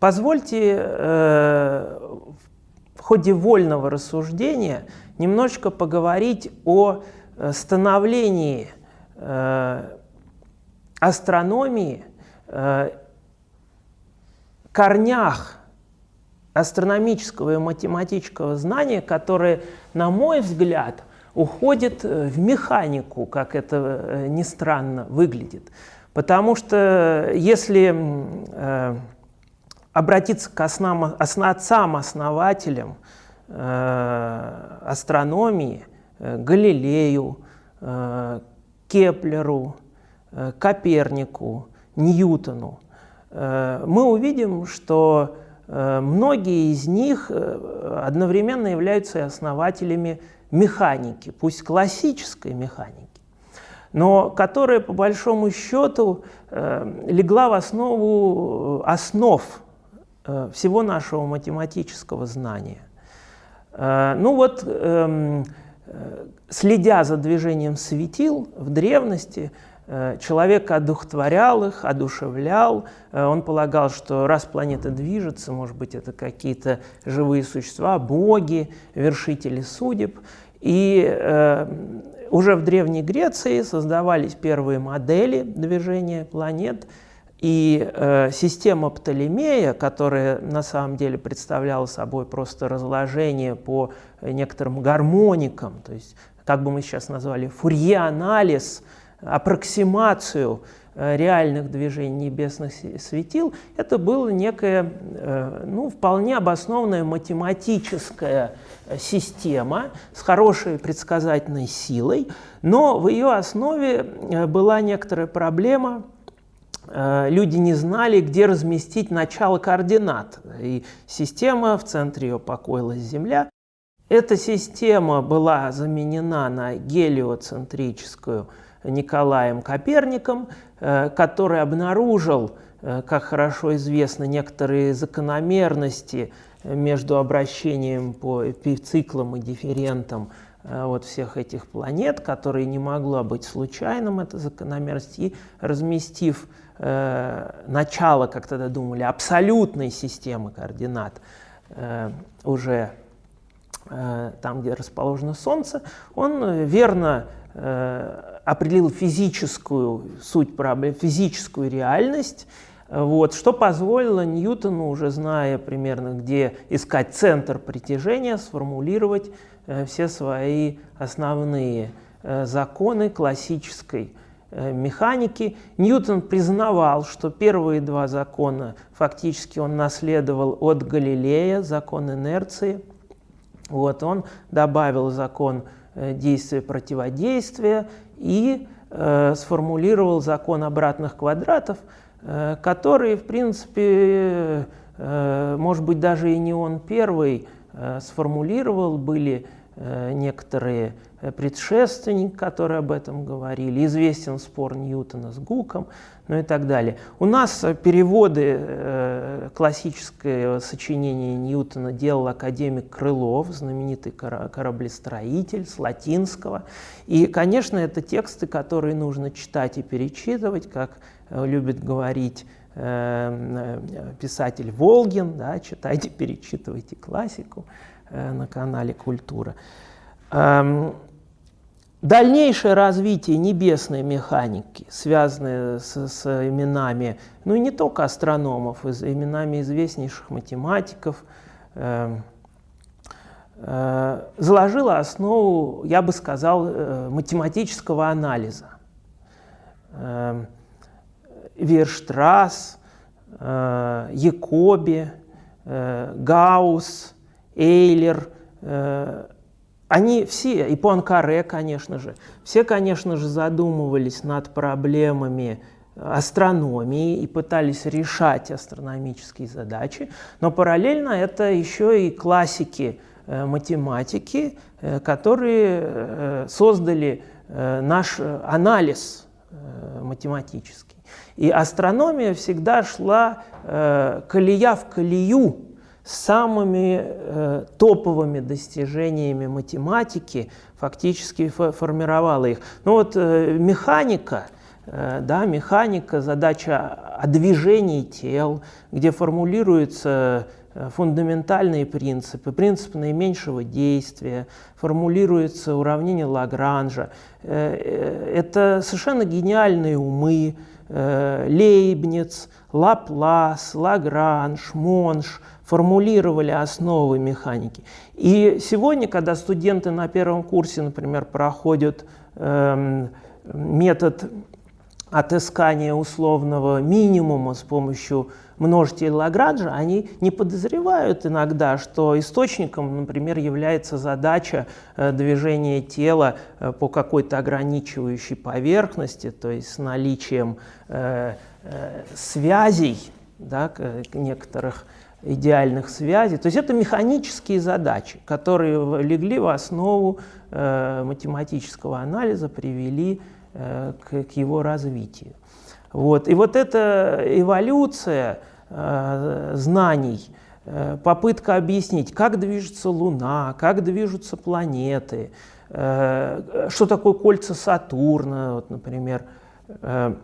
Позвольте в ходе вольного рассуждения немножечко поговорить о становлении астрономии, корнях астрономического и математического знания, которые, на мой взгляд, уходят в механику, как это ни странно выглядит. Потому что если э, обратиться к основам, отцам-основателям э, астрономии, э, Галилею, э, Кеплеру, э, Копернику, Ньютону, э, мы увидим, что э, многие из них э, одновременно являются основателями механики, пусть классической механики но которая, по большому счету, э, легла в основу э, основ всего нашего математического знания. Ну вот, эм, следя за движением светил в древности, человек одухотворял их, одушевлял. Он полагал, что раз планета движется, может быть, это какие-то живые существа, боги, вершители судеб. И уже в Древней Греции создавались первые модели движения планет, и э, система Птолемея, которая на самом деле представляла собой просто разложение по некоторым гармоникам, то есть, как бы мы сейчас назвали, фурье-анализ, аппроксимацию Э, реальных движений небесных светил, это была некая, э, ну, вполне обоснованная математическая э, система с хорошей предсказательной силой, но в ее основе была некоторая проблема, люди не знали, где разместить начало координат, и система, в центре ее покоилась Земля. Эта система была заменена на гелиоцентрическую Николаем Коперником, Э, который обнаружил, э, как хорошо известно, некоторые закономерности э, между обращением по циклам и дифферентам вот всех этих планет, которые не могла быть случайным, эта закономерность, и разместив э, начало, как тогда думали, абсолютной системы координат э, уже э, там, где расположено Солнце, он верно Э, определил физическую суть проблем, физическую реальность, вот, что позволило Ньютону, уже зная примерно, где искать центр притяжения, сформулировать э, все свои основные э, законы классической механики. Ньютон признавал, что первые два закона фактически он наследовал от Галилея, закон инерции. Вот, он добавил закон Э, действия противодействия и э, сформулировал закон обратных квадратов, э, который, в принципе, э, может быть, даже и не он первый э, сформулировал, были э, некоторые предшественники, которые об этом говорили, известен спор Ньютона с Гуком, ну и так далее. У нас э, переводы э, классическое сочинение Ньютона делал академик Крылов, знаменитый кораблестроитель с латинского. И, конечно, это тексты, которые нужно читать и перечитывать, как э, любит говорить э, э, писатель Волгин, да, читайте, перечитывайте классику э, на канале «Культура». Эм, Дальнейшее развитие небесной механики, связанное с, с именами, ну и не только астрономов, с именами известнейших математиков, э, э, заложило основу, я бы сказал, э, математического анализа. Э, Верштрасс, э, Якоби, э, Гаусс, Эйлер э, – они все, и Пуанкаре, конечно же, все, конечно же, задумывались над проблемами астрономии и пытались решать астрономические задачи, но параллельно это еще и классики э, математики, э, которые э, создали наш анализ математический. И астрономия всегда шла колея в колею самыми э, топовыми достижениями математики фактически формировала их. Ну вот э, механика, э, да, механика, задача о движении тел, где формулируются э, фундаментальные принципы, принцип наименьшего действия, формулируется уравнение Лагранжа. Это совершенно гениальные умы, Лейбниц, Лаплас, Лагранж, Монш формулировали основы механики. И сегодня, когда студенты на первом курсе, например, проходят эм, метод отыскания условного минимума с помощью множителя Лагранжа, они не подозревают иногда, что источником, например, является задача э, движения тела э, по какой-то ограничивающей поверхности, то есть с наличием э, связей да, некоторых идеальных связей. То есть это механические задачи, которые легли в основу э, математического анализа, привели э, к, к его развитию. Вот. И вот эта эволюция э, знаний, э, попытка объяснить, как движется Луна, как движутся планеты, э, что такое кольца Сатурна, вот, например, э,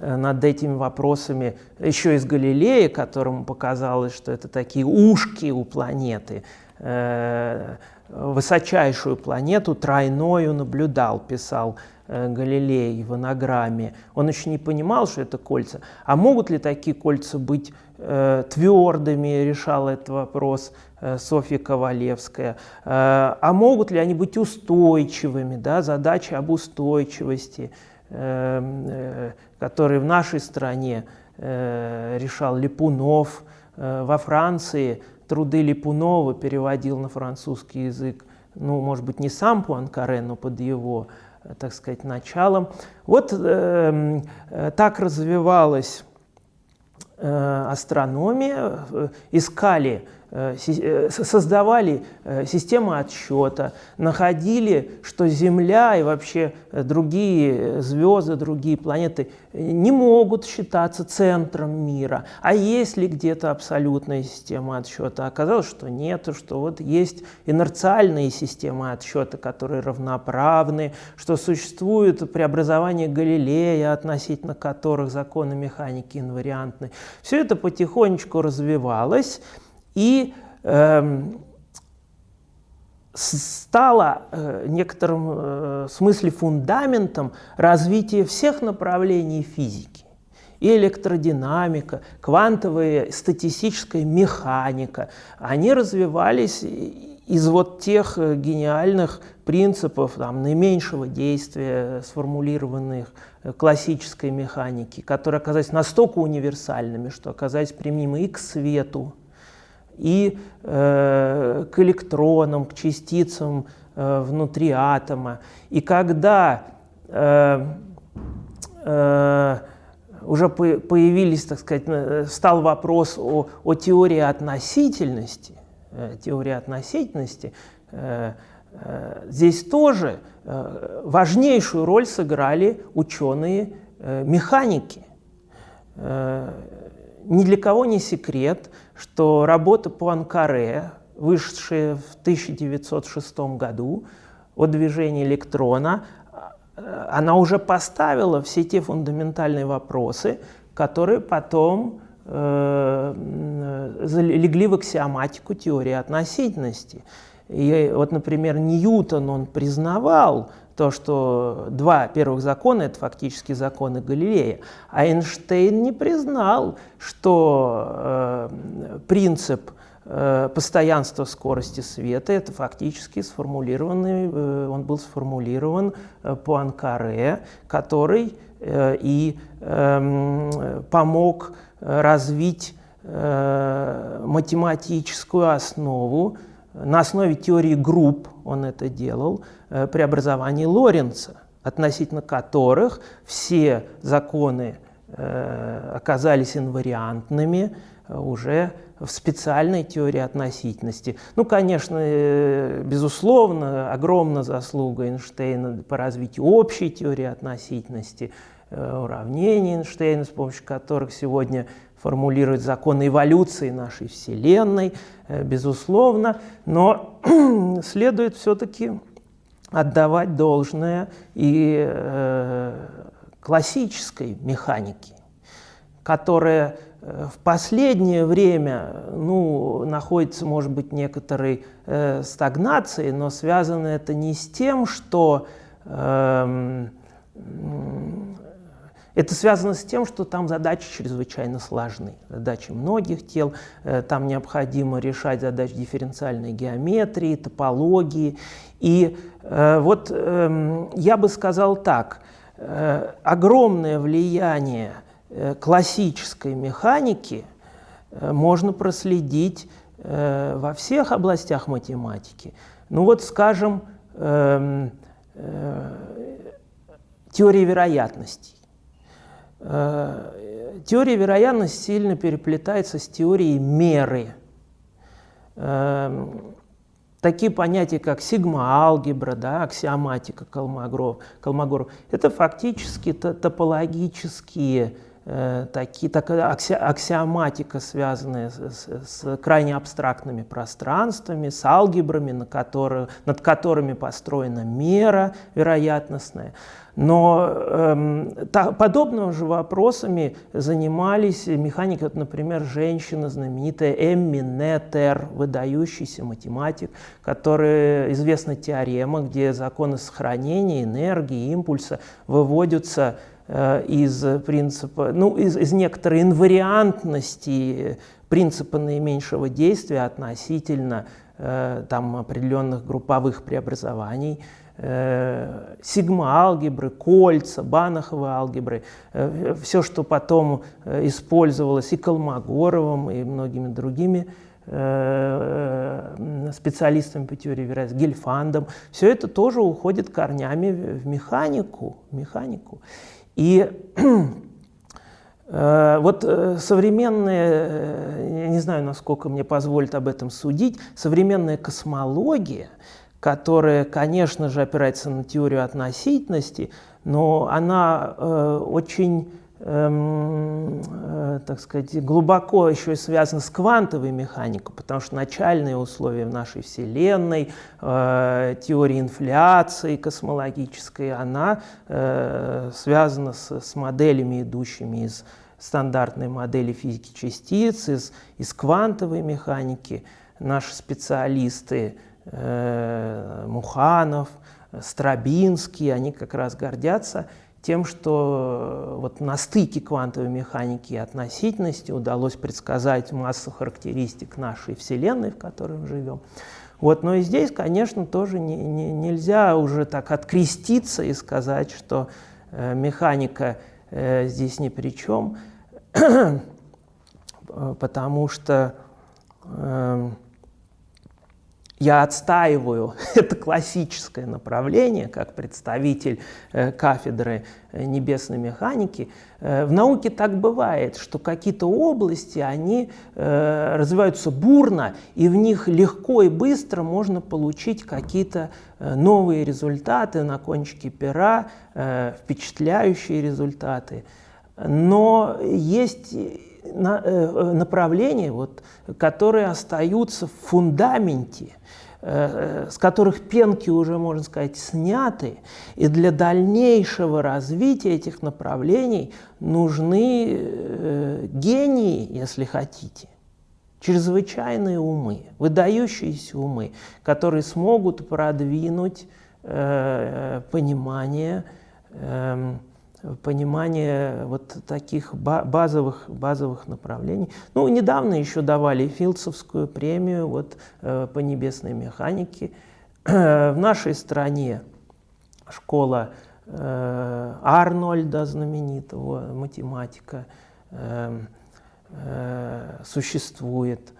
над этими вопросами еще из Галилея, которому показалось, что это такие ушки у планеты. Э, высочайшую планету тройную наблюдал, писал э, Галилей в анаграмме. Он еще не понимал, что это кольца. А могут ли такие кольца быть твердыми, решала этот вопрос Софья Ковалевская. А могут ли они быть устойчивыми, да, задача об устойчивости – э, который в нашей стране э, решал Липунов. Э, во Франции труды Липунова переводил на французский язык, ну, может быть, не сам Пуанкаре, но под его, так сказать, началом. Вот э, так развивалась э, астрономия, искали Э, э, создавали э, системы отсчета, находили, что Земля и вообще другие звезды, другие планеты не могут считаться центром мира. А есть ли где-то абсолютная система отсчета? Оказалось, что нет, что вот есть инерциальные системы отсчета, которые равноправны, что существует преобразование Галилея, относительно которых законы механики инвариантны. Все это потихонечку развивалось и э, стало э, некоторым э, смысле фундаментом развития всех направлений физики. И электродинамика, квантовая статистическая механика, они развивались из вот тех э, гениальных принципов там, наименьшего действия, сформулированных э, классической механики, которые оказались настолько универсальными, что оказались применимы и к свету, и э, к электронам, к частицам э, внутри атома. И когда э, э, уже появились, так сказать, э, стал вопрос о, о теории относительности, э, теории относительности, э, э, здесь тоже э, важнейшую роль сыграли ученые механики. Э, ни для кого не секрет, что работа Пуанкаре, вышедшая в 1906 году о движении электрона, она уже поставила все те фундаментальные вопросы, которые потом э, легли в аксиоматику теории относительности. И вот, например, Ньютон, он признавал то, что два первых закона – это фактически законы Галилея. А Эйнштейн не признал, что э, принцип э, постоянства скорости света – это фактически сформулированный, э, он был сформулирован э, по Анкаре, который э, и э, помог развить э, математическую основу на основе теории групп он это делал, э, преобразований Лоренца, относительно которых все законы э, оказались инвариантными э, уже в специальной теории относительности. Ну, конечно, безусловно, огромная заслуга Эйнштейна по развитию общей теории относительности, уравнений Эйнштейна, с помощью которых сегодня формулирует законы эволюции нашей Вселенной, э, безусловно, но следует все-таки отдавать должное и э, классической механике, которая в последнее время ну, находится, может быть, некоторой э, стагнации, но связано это не с тем, что э, это связано с тем, что там задачи чрезвычайно сложны. Задачи многих тел, э, там необходимо решать задачи дифференциальной геометрии, топологии. И э, вот э, я бы сказал так, э, огромное влияние классической механики можно проследить во всех областях математики. Ну вот, скажем, эм, теория вероятностей. Теория вероятности сильно переплетается с теорией меры. Эм, такие понятия, как сигма-алгебра, да, аксиоматика Колмогоров, Колмогоров, это фактически топологические Э, такие, такая акси, аксиоматика, связанная с, с крайне абстрактными пространствами, с алгебрами, на которые, над которыми построена мера вероятностная. Но эм, та, подобного же вопросами занимались механики, вот, например, женщина знаменитая Эмми Неттер, выдающийся математик, которая известна теорема, где законы сохранения энергии, импульса выводятся Э, из принципа, ну, из, из некоторой инвариантности принципа наименьшего действия относительно э, там, определенных групповых преобразований, э, сигма-алгебры, кольца, банаховые алгебры, э, все, что потом э, использовалось и Колмогоровым, и многими другими э, специалистами по теории вероятности, Гельфандом, все это тоже уходит корнями в механику. В механику. И э, вот э, современная, э, я не знаю, насколько мне позволит об этом судить, современная космология, которая, конечно же, опирается на теорию относительности, но она э, очень эм, э, так сказать, глубоко еще и связано с квантовой механикой, потому что начальные условия в нашей Вселенной, э, теория инфляции космологической, она э, связана с, с моделями, идущими из стандартной модели физики частиц, из, из квантовой механики. Наши специалисты э, Муханов, Страбинский, они как раз гордятся тем, что э, вот на стыке квантовой механики и относительности удалось предсказать массу характеристик нашей Вселенной, в которой мы живем. Вот, но и здесь, конечно, тоже не, не, нельзя уже так откреститься и сказать, что э, механика э, здесь ни при чем, потому что э, я отстаиваю это классическое направление, как представитель э, кафедры э, небесной механики. Э, в науке так бывает, что какие-то области, они развиваются бурно, и в них легко и быстро можно получить какие-то новые результаты на кончике пера, впечатляющие результаты. Но есть направления, вот, которые остаются в фундаменте – Э, с которых пенки уже, можно сказать, сняты, и для дальнейшего развития этих направлений нужны э, гении, если хотите, чрезвычайные умы, выдающиеся умы, которые смогут продвинуть э, понимание эм, понимание вот таких базовых, базовых направлений. Ну, недавно еще давали Филдсовскую премию вот, э, по небесной механике. В нашей стране школа э, Арнольда, знаменитого математика, э, существует.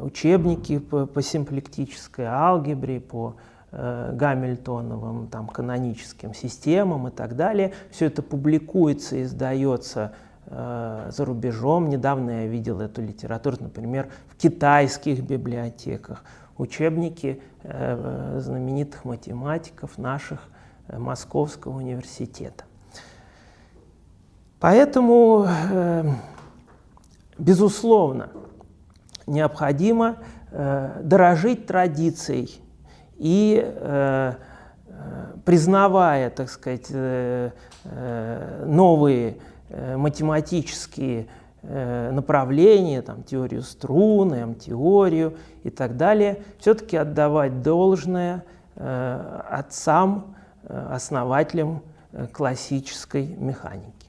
Учебники по, по симплектической алгебре, по Гамильтоновым там, каноническим системам и так далее. Все это публикуется издается э, за рубежом. Недавно я видел эту литературу, например, в китайских библиотеках. Учебники э, знаменитых математиков наших э, Московского университета. Поэтому, э, безусловно, необходимо э, дорожить традицией и э, э, признавая, так сказать, э, новые математические направления, там, теорию струн, М-теорию и так далее, все-таки отдавать должное отцам, основателям классической механики.